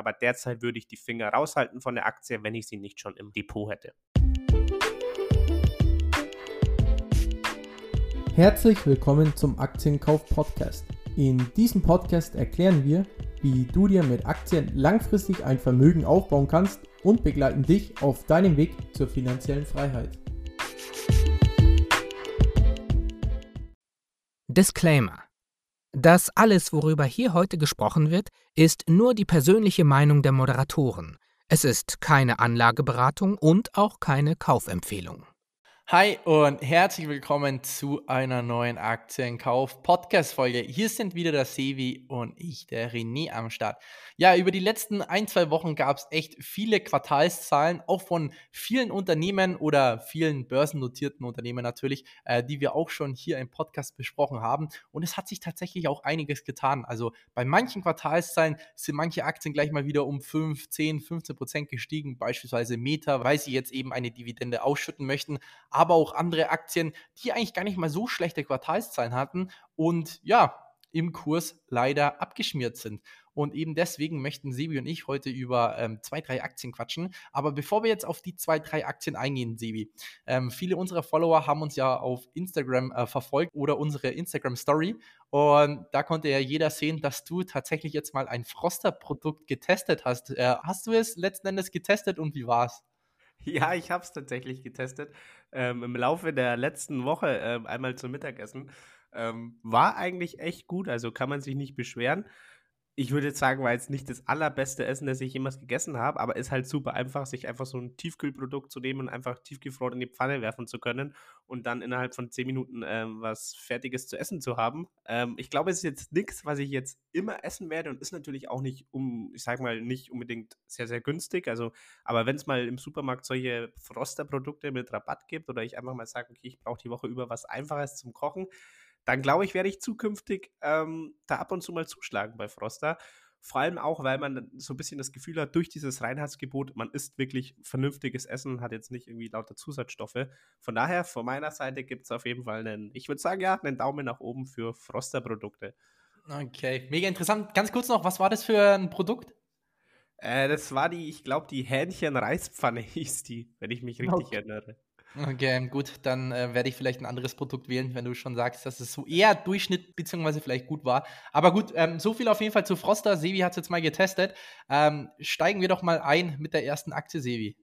aber derzeit würde ich die Finger raushalten von der Aktie, wenn ich sie nicht schon im Depot hätte. Herzlich willkommen zum Aktienkauf Podcast. In diesem Podcast erklären wir, wie du dir mit Aktien langfristig ein Vermögen aufbauen kannst und begleiten dich auf deinem Weg zur finanziellen Freiheit. Disclaimer. Das alles, worüber hier heute gesprochen wird, ist nur die persönliche Meinung der Moderatoren. Es ist keine Anlageberatung und auch keine Kaufempfehlung. Hi und herzlich willkommen zu einer neuen Aktienkauf-Podcast-Folge. Hier sind wieder der Sevi und ich, der René, am Start. Ja, über die letzten ein, zwei Wochen gab es echt viele Quartalszahlen, auch von vielen Unternehmen oder vielen börsennotierten Unternehmen natürlich, äh, die wir auch schon hier im Podcast besprochen haben. Und es hat sich tatsächlich auch einiges getan. Also bei manchen Quartalszahlen sind manche Aktien gleich mal wieder um 5, 10, 15 Prozent gestiegen, beispielsweise Meta, weil sie jetzt eben eine Dividende ausschütten möchten auch andere Aktien, die eigentlich gar nicht mal so schlechte Quartalszahlen hatten und ja, im Kurs leider abgeschmiert sind. Und eben deswegen möchten Sebi und ich heute über ähm, zwei, drei Aktien quatschen. Aber bevor wir jetzt auf die zwei, drei Aktien eingehen, Sebi, ähm, viele unserer Follower haben uns ja auf Instagram äh, verfolgt oder unsere Instagram Story. Und da konnte ja jeder sehen, dass du tatsächlich jetzt mal ein Froster-Produkt getestet hast. Äh, hast du es letzten Endes getestet und wie war es? Ja, ich habe es tatsächlich getestet. Ähm, Im Laufe der letzten Woche ähm, einmal zum Mittagessen. Ähm, war eigentlich echt gut, also kann man sich nicht beschweren ich würde jetzt sagen, war jetzt nicht das allerbeste Essen, das ich jemals gegessen habe, aber ist halt super einfach, sich einfach so ein Tiefkühlprodukt zu nehmen und einfach tiefgefroren in die Pfanne werfen zu können und dann innerhalb von 10 Minuten ähm, was Fertiges zu essen zu haben. Ähm, ich glaube, es ist jetzt nichts, was ich jetzt immer essen werde und ist natürlich auch nicht, um, ich sag mal, nicht unbedingt sehr, sehr günstig. Also, aber wenn es mal im Supermarkt solche Froster-Produkte mit Rabatt gibt oder ich einfach mal sage, okay, ich brauche die Woche über was Einfaches zum Kochen, dann glaube ich, werde ich zukünftig ähm, da ab und zu mal zuschlagen bei Froster. Vor allem auch, weil man so ein bisschen das Gefühl hat, durch dieses Reinheitsgebot, man isst wirklich vernünftiges Essen, hat jetzt nicht irgendwie lauter Zusatzstoffe. Von daher, von meiner Seite gibt es auf jeden Fall einen, ich würde sagen, ja, einen Daumen nach oben für Froster-Produkte. Okay, mega interessant. Ganz kurz noch, was war das für ein Produkt? Äh, das war die, ich glaube, die Hähnchen-Reispfanne hieß die, wenn ich mich richtig okay. erinnere. Okay, gut, dann äh, werde ich vielleicht ein anderes Produkt wählen, wenn du schon sagst, dass es so eher Durchschnitt bzw. vielleicht gut war. Aber gut, ähm, so viel auf jeden Fall zu Froster. Sevi hat es jetzt mal getestet. Ähm, steigen wir doch mal ein mit der ersten Aktie, Sevi.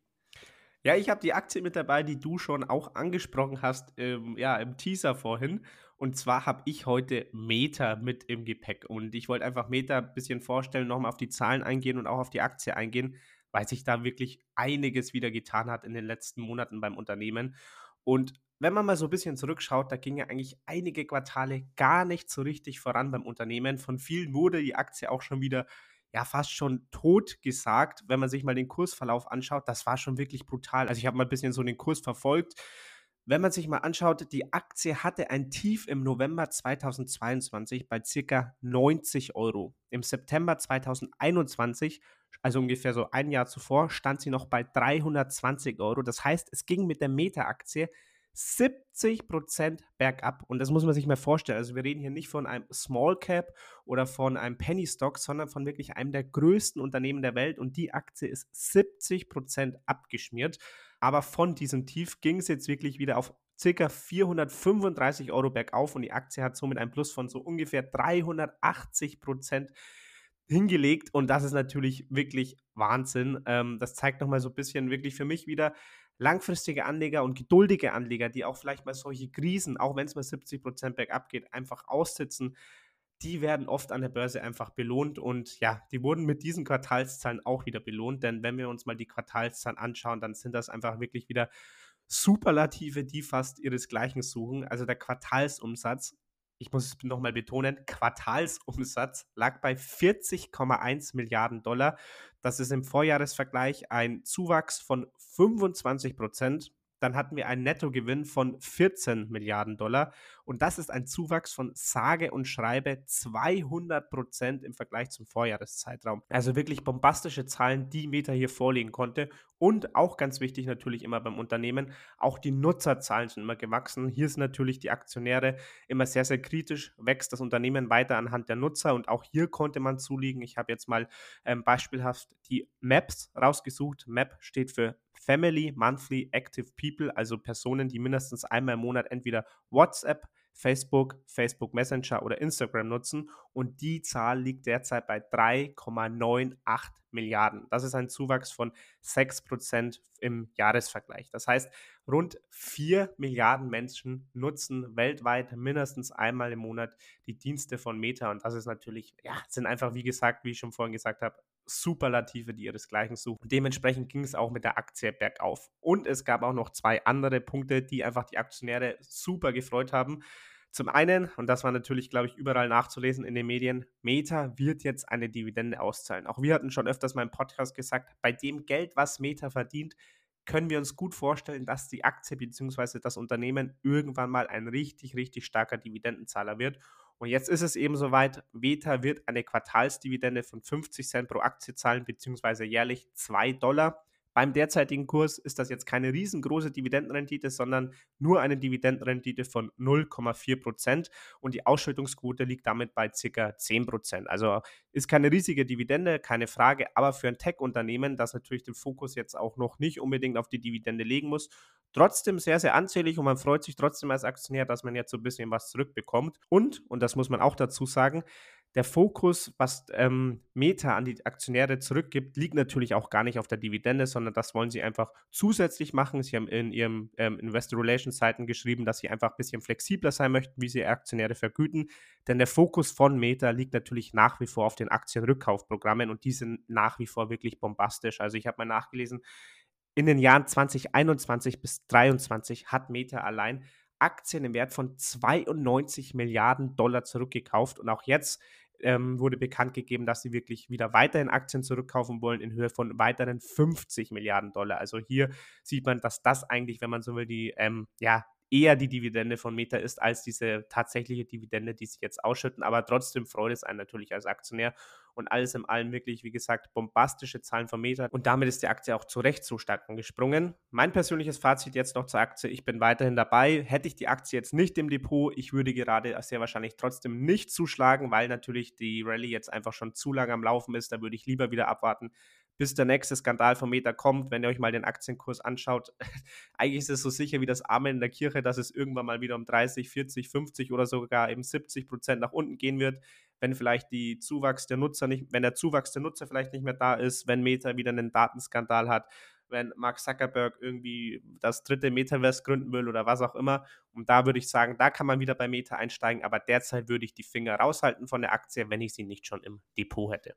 Ja, ich habe die Aktie mit dabei, die du schon auch angesprochen hast, ähm, ja, im Teaser vorhin. Und zwar habe ich heute Meta mit im Gepäck. Und ich wollte einfach Meta ein bisschen vorstellen, nochmal auf die Zahlen eingehen und auch auf die Aktie eingehen weil sich da wirklich einiges wieder getan hat in den letzten Monaten beim Unternehmen. Und wenn man mal so ein bisschen zurückschaut, da ging ja eigentlich einige Quartale gar nicht so richtig voran beim Unternehmen. Von vielen wurde die Aktie auch schon wieder ja fast schon tot gesagt, wenn man sich mal den Kursverlauf anschaut. Das war schon wirklich brutal. Also ich habe mal ein bisschen so den Kurs verfolgt. Wenn man sich mal anschaut, die Aktie hatte ein Tief im November 2022 bei circa 90 Euro. Im September 2021 also ungefähr so ein Jahr zuvor, stand sie noch bei 320 Euro. Das heißt, es ging mit der Meta-Aktie 70% bergab. Und das muss man sich mal vorstellen. Also wir reden hier nicht von einem Small Cap oder von einem Penny Stock, sondern von wirklich einem der größten Unternehmen der Welt. Und die Aktie ist 70% abgeschmiert. Aber von diesem Tief ging es jetzt wirklich wieder auf circa 435 Euro bergauf und die Aktie hat somit ein Plus von so ungefähr 380 Prozent hingelegt und das ist natürlich wirklich Wahnsinn. Ähm, das zeigt nochmal so ein bisschen wirklich für mich wieder langfristige Anleger und geduldige Anleger, die auch vielleicht mal solche Krisen, auch wenn es mal 70 Prozent bergab geht, einfach aussitzen. Die werden oft an der Börse einfach belohnt und ja, die wurden mit diesen Quartalszahlen auch wieder belohnt, denn wenn wir uns mal die Quartalszahlen anschauen, dann sind das einfach wirklich wieder Superlative, die fast ihresgleichen suchen. Also der Quartalsumsatz ich muss es nochmal betonen, Quartalsumsatz lag bei 40,1 Milliarden Dollar. Das ist im Vorjahresvergleich ein Zuwachs von 25 Prozent. Dann hatten wir einen Nettogewinn von 14 Milliarden Dollar. Und das ist ein Zuwachs von sage und schreibe 200 Prozent im Vergleich zum Vorjahreszeitraum. Also wirklich bombastische Zahlen, die Meta hier vorlegen konnte. Und auch ganz wichtig natürlich immer beim Unternehmen, auch die Nutzerzahlen sind immer gewachsen. Hier sind natürlich die Aktionäre immer sehr, sehr kritisch. Wächst das Unternehmen weiter anhand der Nutzer und auch hier konnte man zulegen. Ich habe jetzt mal ähm, beispielhaft die Maps rausgesucht. Map steht für Family Monthly Active People, also Personen, die mindestens einmal im Monat entweder WhatsApp, Facebook, Facebook Messenger oder Instagram nutzen und die Zahl liegt derzeit bei 3,98 Milliarden. Das ist ein Zuwachs von 6% im Jahresvergleich. Das heißt, rund 4 Milliarden Menschen nutzen weltweit mindestens einmal im Monat die Dienste von Meta und das ist natürlich, ja, sind einfach, wie gesagt, wie ich schon vorhin gesagt habe, Superlative, die ihresgleichen suchen. Dementsprechend ging es auch mit der Aktie bergauf. Und es gab auch noch zwei andere Punkte, die einfach die Aktionäre super gefreut haben. Zum einen, und das war natürlich, glaube ich, überall nachzulesen in den Medien, Meta wird jetzt eine Dividende auszahlen. Auch wir hatten schon öfters mal im Podcast gesagt, bei dem Geld, was Meta verdient, können wir uns gut vorstellen, dass die Aktie bzw. das Unternehmen irgendwann mal ein richtig, richtig starker Dividendenzahler wird. Und jetzt ist es eben soweit, Meta wird eine Quartalsdividende von 50 Cent pro Aktie zahlen, beziehungsweise jährlich 2 Dollar. Beim derzeitigen Kurs ist das jetzt keine riesengroße Dividendenrendite, sondern nur eine Dividendenrendite von 0,4 Prozent und die Ausschüttungsquote liegt damit bei ca. 10 Prozent. Also ist keine riesige Dividende, keine Frage, aber für ein Tech-Unternehmen, das natürlich den Fokus jetzt auch noch nicht unbedingt auf die Dividende legen muss, trotzdem sehr, sehr anzählig und man freut sich trotzdem als Aktionär, dass man jetzt so ein bisschen was zurückbekommt. Und, und das muss man auch dazu sagen, der Fokus, was ähm, Meta an die Aktionäre zurückgibt, liegt natürlich auch gar nicht auf der Dividende, sondern das wollen sie einfach zusätzlich machen. Sie haben in ihrem ähm, Investor Relations Seiten geschrieben, dass sie einfach ein bisschen flexibler sein möchten, wie sie Aktionäre vergüten. Denn der Fokus von Meta liegt natürlich nach wie vor auf den Aktienrückkaufprogrammen und die sind nach wie vor wirklich bombastisch. Also ich habe mal nachgelesen, in den Jahren 2021 bis 2023 hat Meta allein Aktien im Wert von 92 Milliarden Dollar zurückgekauft und auch jetzt ähm, wurde bekannt gegeben, dass sie wirklich wieder weiterhin Aktien zurückkaufen wollen in Höhe von weiteren 50 Milliarden Dollar. Also hier sieht man, dass das eigentlich, wenn man so will, die ähm, ja, eher die Dividende von Meta ist als diese tatsächliche Dividende, die sie jetzt ausschütten. Aber trotzdem freut es einen natürlich als Aktionär. Und alles in allem wirklich, wie gesagt, bombastische Zahlen von Meta. Und damit ist die Aktie auch zu Recht so stark angesprungen. Mein persönliches Fazit jetzt noch zur Aktie. Ich bin weiterhin dabei. Hätte ich die Aktie jetzt nicht im Depot, ich würde gerade sehr wahrscheinlich trotzdem nicht zuschlagen, weil natürlich die Rallye jetzt einfach schon zu lange am Laufen ist. Da würde ich lieber wieder abwarten, bis der nächste Skandal vom Meta kommt, wenn ihr euch mal den Aktienkurs anschaut. Eigentlich ist es so sicher wie das Amen in der Kirche, dass es irgendwann mal wieder um 30, 40, 50 oder sogar eben 70 Prozent nach unten gehen wird, wenn vielleicht die Zuwachs der Nutzer nicht, wenn der Zuwachs der Nutzer vielleicht nicht mehr da ist, wenn Meta wieder einen Datenskandal hat, wenn Mark Zuckerberg irgendwie das dritte Metaverse gründen will oder was auch immer. Und da würde ich sagen, da kann man wieder bei Meta einsteigen, aber derzeit würde ich die Finger raushalten von der Aktie, wenn ich sie nicht schon im Depot hätte.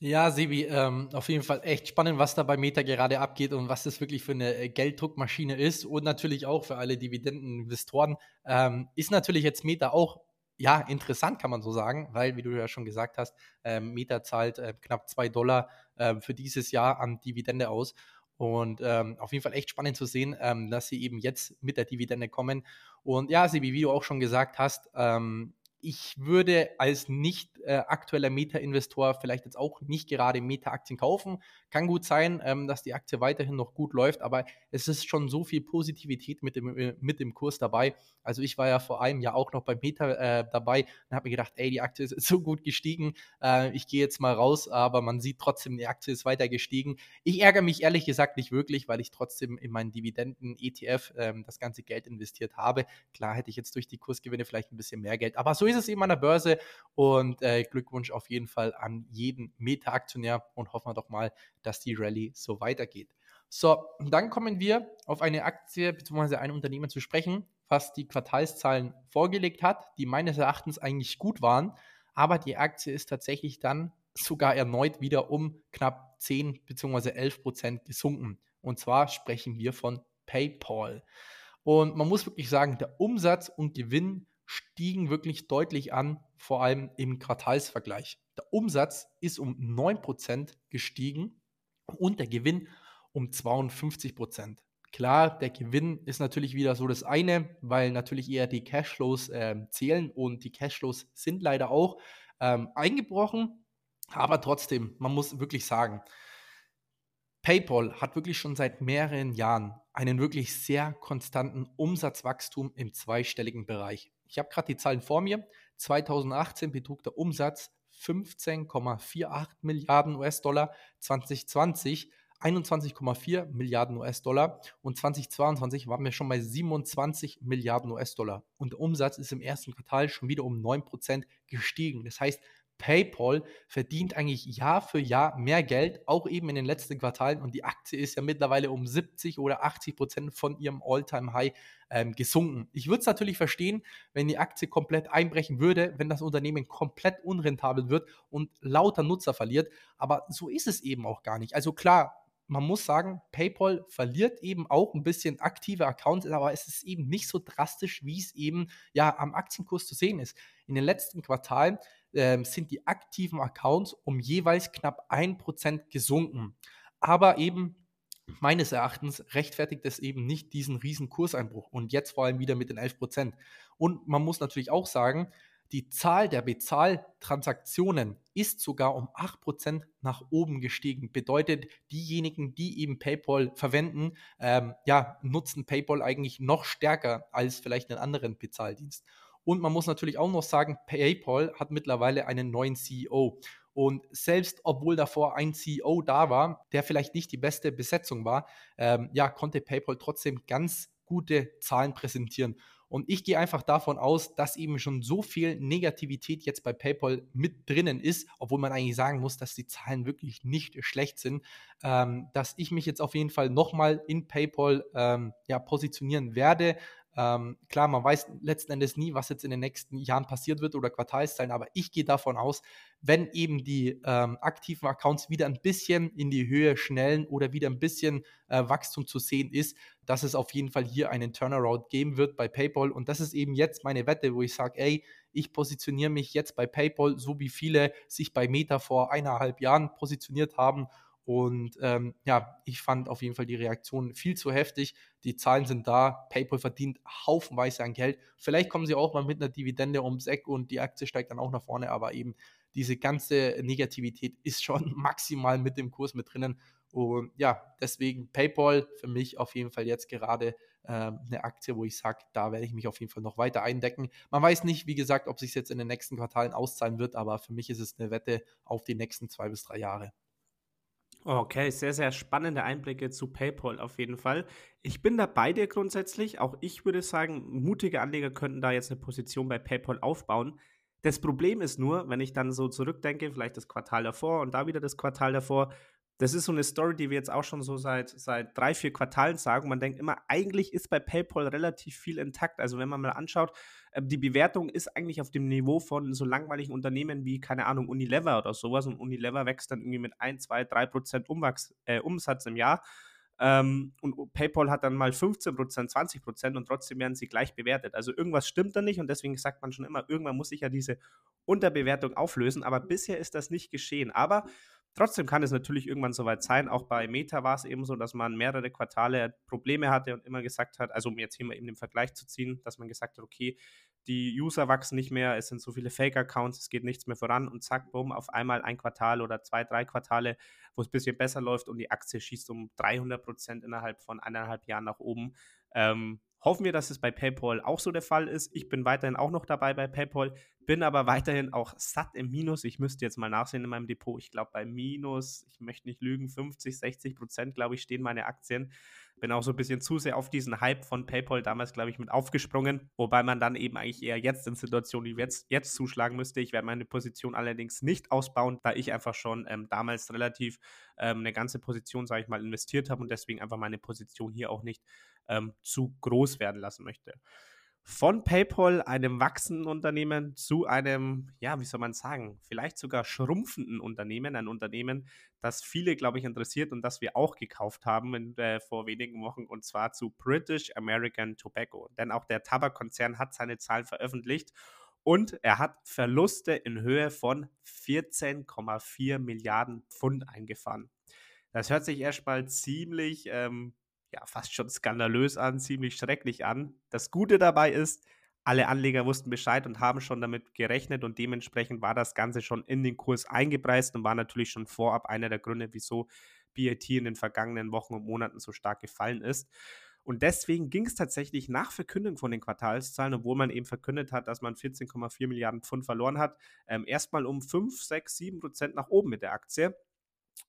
Ja, Sebi, ähm, auf jeden Fall echt spannend, was da bei Meta gerade abgeht und was das wirklich für eine äh, Gelddruckmaschine ist und natürlich auch für alle Dividendeninvestoren. Ähm, ist natürlich jetzt Meta auch ja, interessant kann man so sagen, weil, wie du ja schon gesagt hast, ähm, Meta zahlt äh, knapp 2 Dollar äh, für dieses Jahr an Dividende aus. Und ähm, auf jeden Fall echt spannend zu sehen, ähm, dass sie eben jetzt mit der Dividende kommen. Und ja, Sebi, wie du auch schon gesagt hast, ähm, ich würde als nicht äh, aktueller Meta-Investor vielleicht jetzt auch nicht gerade Meta-Aktien kaufen. Kann gut sein, ähm, dass die Aktie weiterhin noch gut läuft, aber es ist schon so viel Positivität mit dem, äh, mit dem Kurs dabei. Also ich war ja vor einem Jahr auch noch bei Meta äh, dabei und habe mir gedacht, ey, die Aktie ist so gut gestiegen, äh, ich gehe jetzt mal raus, aber man sieht trotzdem, die Aktie ist weiter gestiegen. Ich ärgere mich ehrlich gesagt nicht wirklich, weil ich trotzdem in meinen Dividenden-ETF ähm, das ganze Geld investiert habe. Klar hätte ich jetzt durch die Kursgewinne vielleicht ein bisschen mehr Geld, aber so ist ist es eben an der Börse und äh, Glückwunsch auf jeden Fall an jeden Meta-Aktionär und hoffen wir doch mal, dass die Rallye so weitergeht. So, dann kommen wir auf eine Aktie bzw. ein Unternehmen zu sprechen, was die Quartalszahlen vorgelegt hat, die meines Erachtens eigentlich gut waren, aber die Aktie ist tatsächlich dann sogar erneut wieder um knapp 10 bzw. 11 Prozent gesunken. Und zwar sprechen wir von PayPal. Und man muss wirklich sagen, der Umsatz und Gewinn stiegen wirklich deutlich an, vor allem im Quartalsvergleich. Der Umsatz ist um 9% gestiegen und der Gewinn um 52%. Klar, der Gewinn ist natürlich wieder so das eine, weil natürlich eher die Cashflows äh, zählen und die Cashflows sind leider auch ähm, eingebrochen. Aber trotzdem, man muss wirklich sagen, PayPal hat wirklich schon seit mehreren Jahren einen wirklich sehr konstanten Umsatzwachstum im zweistelligen Bereich. Ich habe gerade die Zahlen vor mir. 2018 betrug der Umsatz 15,48 Milliarden US-Dollar, 2020 21,4 Milliarden US-Dollar und 2022 waren wir schon bei 27 Milliarden US-Dollar. Und der Umsatz ist im ersten Quartal schon wieder um 9% gestiegen. Das heißt, PayPal verdient eigentlich Jahr für Jahr mehr Geld, auch eben in den letzten Quartalen. Und die Aktie ist ja mittlerweile um 70 oder 80 Prozent von ihrem All-Time-High ähm, gesunken. Ich würde es natürlich verstehen, wenn die Aktie komplett einbrechen würde, wenn das Unternehmen komplett unrentabel wird und lauter Nutzer verliert. Aber so ist es eben auch gar nicht. Also klar, man muss sagen, PayPal verliert eben auch ein bisschen aktive Accounts, aber es ist eben nicht so drastisch, wie es eben ja am Aktienkurs zu sehen ist. In den letzten Quartalen äh, sind die aktiven Accounts um jeweils knapp 1% gesunken. Aber eben meines Erachtens rechtfertigt es eben nicht diesen riesen Kurseinbruch und jetzt vor allem wieder mit den 11%. Und man muss natürlich auch sagen, die Zahl der Bezahltransaktionen ist sogar um 8% nach oben gestiegen. Bedeutet, diejenigen, die eben PayPal verwenden, ähm, ja, nutzen PayPal eigentlich noch stärker als vielleicht einen anderen Bezahldienst. Und man muss natürlich auch noch sagen, PayPal hat mittlerweile einen neuen CEO. Und selbst obwohl davor ein CEO da war, der vielleicht nicht die beste Besetzung war, ähm, ja, konnte PayPal trotzdem ganz gute Zahlen präsentieren. Und ich gehe einfach davon aus, dass eben schon so viel Negativität jetzt bei PayPal mit drinnen ist, obwohl man eigentlich sagen muss, dass die Zahlen wirklich nicht schlecht sind, ähm, dass ich mich jetzt auf jeden Fall nochmal in PayPal ähm, ja, positionieren werde. Ähm, klar, man weiß letzten Endes nie, was jetzt in den nächsten Jahren passiert wird oder Quartalszahlen, aber ich gehe davon aus, wenn eben die ähm, aktiven Accounts wieder ein bisschen in die Höhe schnellen oder wieder ein bisschen äh, Wachstum zu sehen ist, dass es auf jeden Fall hier einen Turnaround geben wird bei PayPal. Und das ist eben jetzt meine Wette, wo ich sage, ey, ich positioniere mich jetzt bei PayPal, so wie viele sich bei Meta vor eineinhalb Jahren positioniert haben und ähm, ja, ich fand auf jeden Fall die Reaktion viel zu heftig. Die Zahlen sind da. PayPal verdient haufenweise an Geld. Vielleicht kommen sie auch mal mit einer Dividende ums Eck und die Aktie steigt dann auch nach vorne. Aber eben diese ganze Negativität ist schon maximal mit dem Kurs mit drinnen. Und ja, deswegen PayPal für mich auf jeden Fall jetzt gerade äh, eine Aktie, wo ich sage, da werde ich mich auf jeden Fall noch weiter eindecken. Man weiß nicht, wie gesagt, ob sich jetzt in den nächsten Quartalen auszahlen wird, aber für mich ist es eine Wette auf die nächsten zwei bis drei Jahre. Okay, sehr, sehr spannende Einblicke zu PayPal auf jeden Fall. Ich bin da bei dir grundsätzlich. Auch ich würde sagen, mutige Anleger könnten da jetzt eine Position bei PayPal aufbauen. Das Problem ist nur, wenn ich dann so zurückdenke, vielleicht das Quartal davor und da wieder das Quartal davor, das ist so eine Story, die wir jetzt auch schon so seit, seit drei, vier Quartalen sagen. Man denkt immer, eigentlich ist bei PayPal relativ viel intakt. Also wenn man mal anschaut, die Bewertung ist eigentlich auf dem Niveau von so langweiligen Unternehmen wie, keine Ahnung, Unilever oder sowas. Und Unilever wächst dann irgendwie mit 1, 2, 3 Prozent äh, Umsatz im Jahr. Ähm, und PayPal hat dann mal 15 Prozent, 20 Prozent und trotzdem werden sie gleich bewertet. Also irgendwas stimmt da nicht und deswegen sagt man schon immer, irgendwann muss sich ja diese Unterbewertung auflösen. Aber bisher ist das nicht geschehen. Aber Trotzdem kann es natürlich irgendwann soweit sein. Auch bei Meta war es eben so, dass man mehrere Quartale Probleme hatte und immer gesagt hat, also um jetzt hier mal eben den Vergleich zu ziehen, dass man gesagt hat, okay, die User wachsen nicht mehr, es sind so viele Fake-Accounts, es geht nichts mehr voran und zack, bumm, auf einmal ein Quartal oder zwei, drei Quartale, wo es ein bisschen besser läuft und die Aktie schießt um 300 Prozent innerhalb von eineinhalb Jahren nach oben. Ähm, Hoffen wir, dass es bei PayPal auch so der Fall ist. Ich bin weiterhin auch noch dabei bei PayPal, bin aber weiterhin auch satt im Minus. Ich müsste jetzt mal nachsehen in meinem Depot. Ich glaube, bei Minus, ich möchte nicht lügen, 50, 60 Prozent, glaube ich, stehen meine Aktien. Bin auch so ein bisschen zu sehr auf diesen Hype von PayPal damals, glaube ich, mit aufgesprungen. Wobei man dann eben eigentlich eher jetzt in Situationen wie jetzt, jetzt zuschlagen müsste. Ich werde meine Position allerdings nicht ausbauen, da ich einfach schon ähm, damals relativ ähm, eine ganze Position, sage ich mal, investiert habe und deswegen einfach meine Position hier auch nicht ähm, zu groß werden lassen möchte. Von PayPal, einem wachsenden Unternehmen, zu einem, ja, wie soll man sagen, vielleicht sogar schrumpfenden Unternehmen, ein Unternehmen, das viele, glaube ich, interessiert und das wir auch gekauft haben in, äh, vor wenigen Wochen, und zwar zu British American Tobacco. Denn auch der Tabakkonzern hat seine Zahlen veröffentlicht und er hat Verluste in Höhe von 14,4 Milliarden Pfund eingefahren. Das hört sich erstmal ziemlich ähm, ja fast schon skandalös an, ziemlich schrecklich an. Das Gute dabei ist, alle Anleger wussten Bescheid und haben schon damit gerechnet und dementsprechend war das Ganze schon in den Kurs eingepreist und war natürlich schon vorab einer der Gründe, wieso BAT in den vergangenen Wochen und Monaten so stark gefallen ist. Und deswegen ging es tatsächlich nach Verkündung von den Quartalszahlen, obwohl man eben verkündet hat, dass man 14,4 Milliarden Pfund verloren hat, ähm, erstmal um 5, 6, 7 Prozent nach oben mit der Aktie.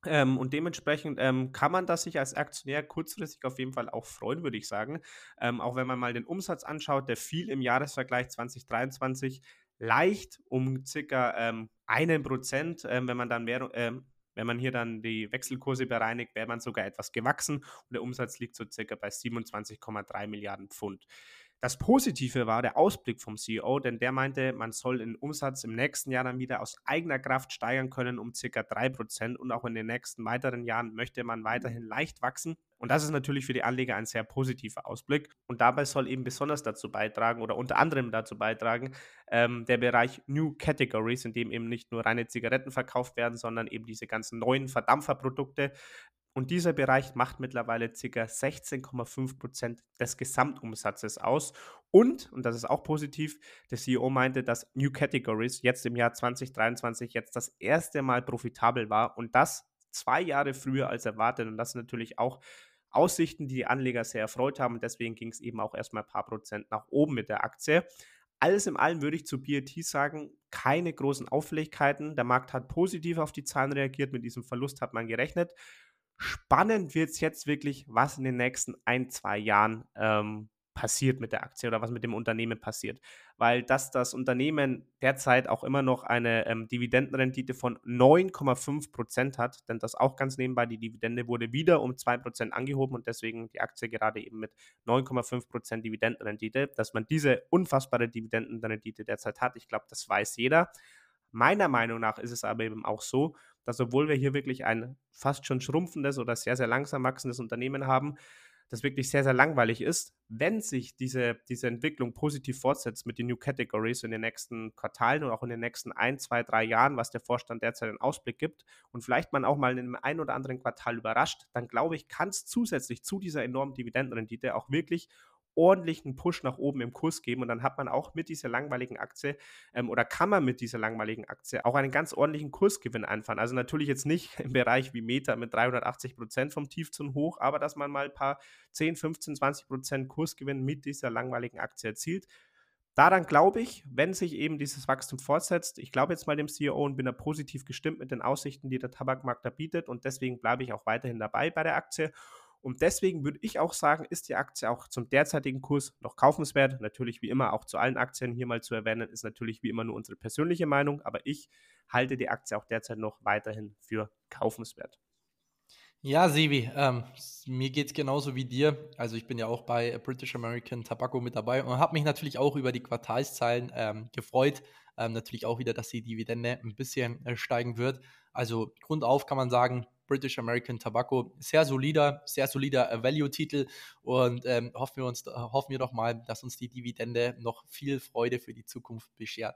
Ähm, und dementsprechend ähm, kann man das sich als Aktionär kurzfristig auf jeden Fall auch freuen, würde ich sagen. Ähm, auch wenn man mal den Umsatz anschaut, der fiel im Jahresvergleich 2023 leicht um circa ähm, einen Prozent, ähm, wenn man dann mehr, ähm, wenn man hier dann die Wechselkurse bereinigt, wäre man sogar etwas gewachsen und der Umsatz liegt so circa bei 27,3 Milliarden Pfund. Das Positive war der Ausblick vom CEO, denn der meinte, man soll den Umsatz im nächsten Jahr dann wieder aus eigener Kraft steigern können um circa 3% und auch in den nächsten weiteren Jahren möchte man weiterhin leicht wachsen. Und das ist natürlich für die Anleger ein sehr positiver Ausblick. Und dabei soll eben besonders dazu beitragen oder unter anderem dazu beitragen, ähm, der Bereich New Categories, in dem eben nicht nur reine Zigaretten verkauft werden, sondern eben diese ganzen neuen Verdampferprodukte, und dieser Bereich macht mittlerweile ca. 16,5% des Gesamtumsatzes aus. Und, und das ist auch positiv, der CEO meinte, dass New Categories jetzt im Jahr 2023 jetzt das erste Mal profitabel war und das zwei Jahre früher als erwartet. Und das sind natürlich auch Aussichten, die die Anleger sehr erfreut haben. Und deswegen ging es eben auch erstmal ein paar Prozent nach oben mit der Aktie. Alles in allem würde ich zu BAT sagen, keine großen Auffälligkeiten. Der Markt hat positiv auf die Zahlen reagiert. Mit diesem Verlust hat man gerechnet. Spannend wird es jetzt wirklich, was in den nächsten ein, zwei Jahren ähm, passiert mit der Aktie oder was mit dem Unternehmen passiert. Weil dass das Unternehmen derzeit auch immer noch eine ähm, Dividendenrendite von 9,5 Prozent hat, denn das auch ganz nebenbei, die Dividende wurde wieder um 2 Prozent angehoben und deswegen die Aktie gerade eben mit 9,5 Prozent Dividendenrendite. Dass man diese unfassbare Dividendenrendite derzeit hat, ich glaube, das weiß jeder. Meiner Meinung nach ist es aber eben auch so, dass obwohl wir hier wirklich ein fast schon schrumpfendes oder sehr, sehr langsam wachsendes Unternehmen haben, das wirklich sehr, sehr langweilig ist, wenn sich diese, diese Entwicklung positiv fortsetzt mit den New Categories in den nächsten Quartalen und auch in den nächsten ein, zwei, drei Jahren, was der Vorstand derzeit einen Ausblick gibt und vielleicht man auch mal in einem ein oder anderen Quartal überrascht, dann glaube ich, kann es zusätzlich zu dieser enormen Dividendenrendite auch wirklich ordentlichen Push nach oben im Kurs geben und dann hat man auch mit dieser langweiligen Aktie ähm, oder kann man mit dieser langweiligen Aktie auch einen ganz ordentlichen Kursgewinn einfahren. Also natürlich jetzt nicht im Bereich wie Meta mit 380 Prozent vom Tief zum Hoch, aber dass man mal ein paar 10, 15, 20 Prozent Kursgewinn mit dieser langweiligen Aktie erzielt. Daran glaube ich, wenn sich eben dieses Wachstum fortsetzt, ich glaube jetzt mal dem CEO und bin da positiv gestimmt mit den Aussichten, die der Tabakmarkt da bietet und deswegen bleibe ich auch weiterhin dabei bei der Aktie und deswegen würde ich auch sagen, ist die Aktie auch zum derzeitigen Kurs noch kaufenswert. Natürlich wie immer auch zu allen Aktien hier mal zu erwähnen, ist natürlich wie immer nur unsere persönliche Meinung, aber ich halte die Aktie auch derzeit noch weiterhin für kaufenswert. Ja, Sebi, ähm, mir geht es genauso wie dir. Also ich bin ja auch bei British American Tobacco mit dabei und habe mich natürlich auch über die Quartalszahlen ähm, gefreut. Ähm, natürlich auch wieder, dass die Dividende ein bisschen äh, steigen wird. Also grundauf kann man sagen, British American Tobacco. Sehr solider, sehr solider äh, Value-Titel und ähm, hoffen, wir uns, hoffen wir doch mal, dass uns die Dividende noch viel Freude für die Zukunft beschert.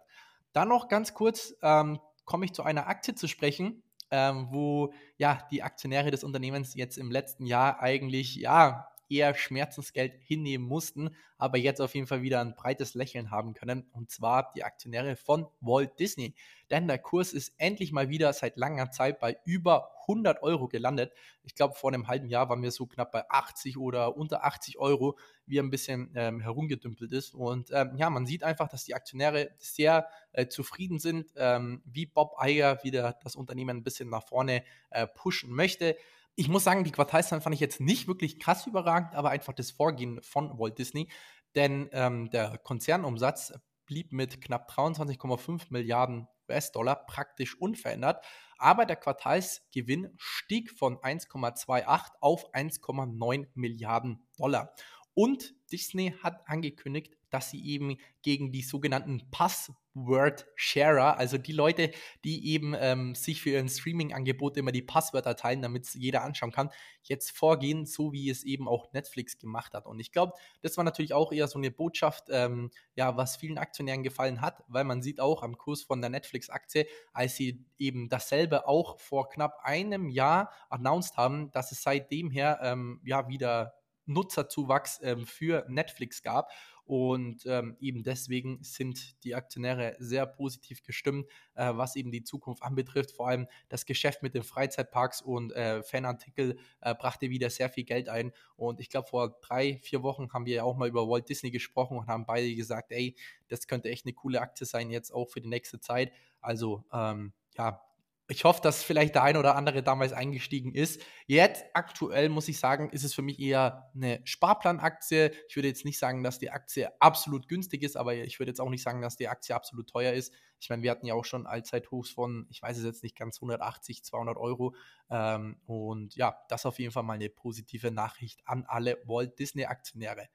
Dann noch ganz kurz ähm, komme ich zu einer Aktie zu sprechen, ähm, wo ja die Aktionäre des Unternehmens jetzt im letzten Jahr eigentlich ja eher Schmerzensgeld hinnehmen mussten, aber jetzt auf jeden Fall wieder ein breites Lächeln haben können. Und zwar die Aktionäre von Walt Disney. Denn der Kurs ist endlich mal wieder seit langer Zeit bei über 100 Euro gelandet. Ich glaube, vor einem halben Jahr waren wir so knapp bei 80 oder unter 80 Euro, wie er ein bisschen ähm, herumgedümpelt ist. Und ähm, ja, man sieht einfach, dass die Aktionäre sehr äh, zufrieden sind, ähm, wie Bob Iger wieder das Unternehmen ein bisschen nach vorne äh, pushen möchte. Ich muss sagen, die Quartalszahlen fand ich jetzt nicht wirklich krass überragend, aber einfach das Vorgehen von Walt Disney. Denn ähm, der Konzernumsatz blieb mit knapp 23,5 Milliarden US-Dollar praktisch unverändert, aber der Quartalsgewinn stieg von 1,28 auf 1,9 Milliarden Dollar. Und Disney hat angekündigt, dass sie eben gegen die sogenannten Password-Sharer, also die Leute, die eben ähm, sich für ihren Streaming-Angebot immer die Passwörter teilen, damit es jeder anschauen kann, jetzt vorgehen, so wie es eben auch Netflix gemacht hat. Und ich glaube, das war natürlich auch eher so eine Botschaft, ähm, ja, was vielen Aktionären gefallen hat, weil man sieht auch am Kurs von der Netflix-Aktie, als sie eben dasselbe auch vor knapp einem Jahr announced haben, dass es seitdem her ähm, ja wieder Nutzerzuwachs ähm, für Netflix gab. Und ähm, eben deswegen sind die Aktionäre sehr positiv gestimmt, äh, was eben die Zukunft anbetrifft. Vor allem das Geschäft mit den Freizeitparks und äh, Fanartikel äh, brachte wieder sehr viel Geld ein. Und ich glaube, vor drei, vier Wochen haben wir ja auch mal über Walt Disney gesprochen und haben beide gesagt, ey, das könnte echt eine coole Aktie sein, jetzt auch für die nächste Zeit. Also ähm, ja, ich hoffe, dass vielleicht der ein oder andere damals eingestiegen ist. Jetzt aktuell muss ich sagen, ist es für mich eher eine Sparplanaktie. Ich würde jetzt nicht sagen, dass die Aktie absolut günstig ist, aber ich würde jetzt auch nicht sagen, dass die Aktie absolut teuer ist. Ich meine, wir hatten ja auch schon Allzeithochs von, ich weiß es jetzt nicht ganz, 180, 200 Euro. Ähm, und ja, das auf jeden Fall mal eine positive Nachricht an alle Walt Disney Aktionäre.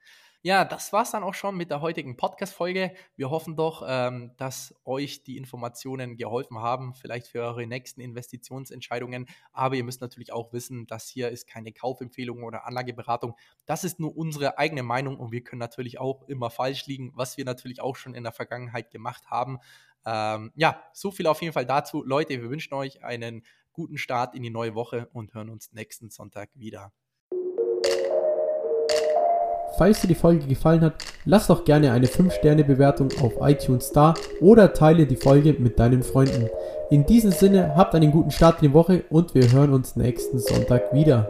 Ja, das war's dann auch schon mit der heutigen Podcast-Folge. Wir hoffen doch, ähm, dass euch die Informationen geholfen haben, vielleicht für eure nächsten Investitionsentscheidungen. Aber ihr müsst natürlich auch wissen, dass hier ist keine Kaufempfehlung oder Anlageberatung. Das ist nur unsere eigene Meinung und wir können natürlich auch immer falsch liegen, was wir natürlich auch schon in der Vergangenheit gemacht haben. Ähm, ja, so viel auf jeden Fall dazu. Leute, wir wünschen euch einen guten Start in die neue Woche und hören uns nächsten Sonntag wieder. Falls dir die Folge gefallen hat, lass doch gerne eine 5-Sterne-Bewertung auf iTunes da oder teile die Folge mit deinen Freunden. In diesem Sinne, habt einen guten Start in die Woche und wir hören uns nächsten Sonntag wieder.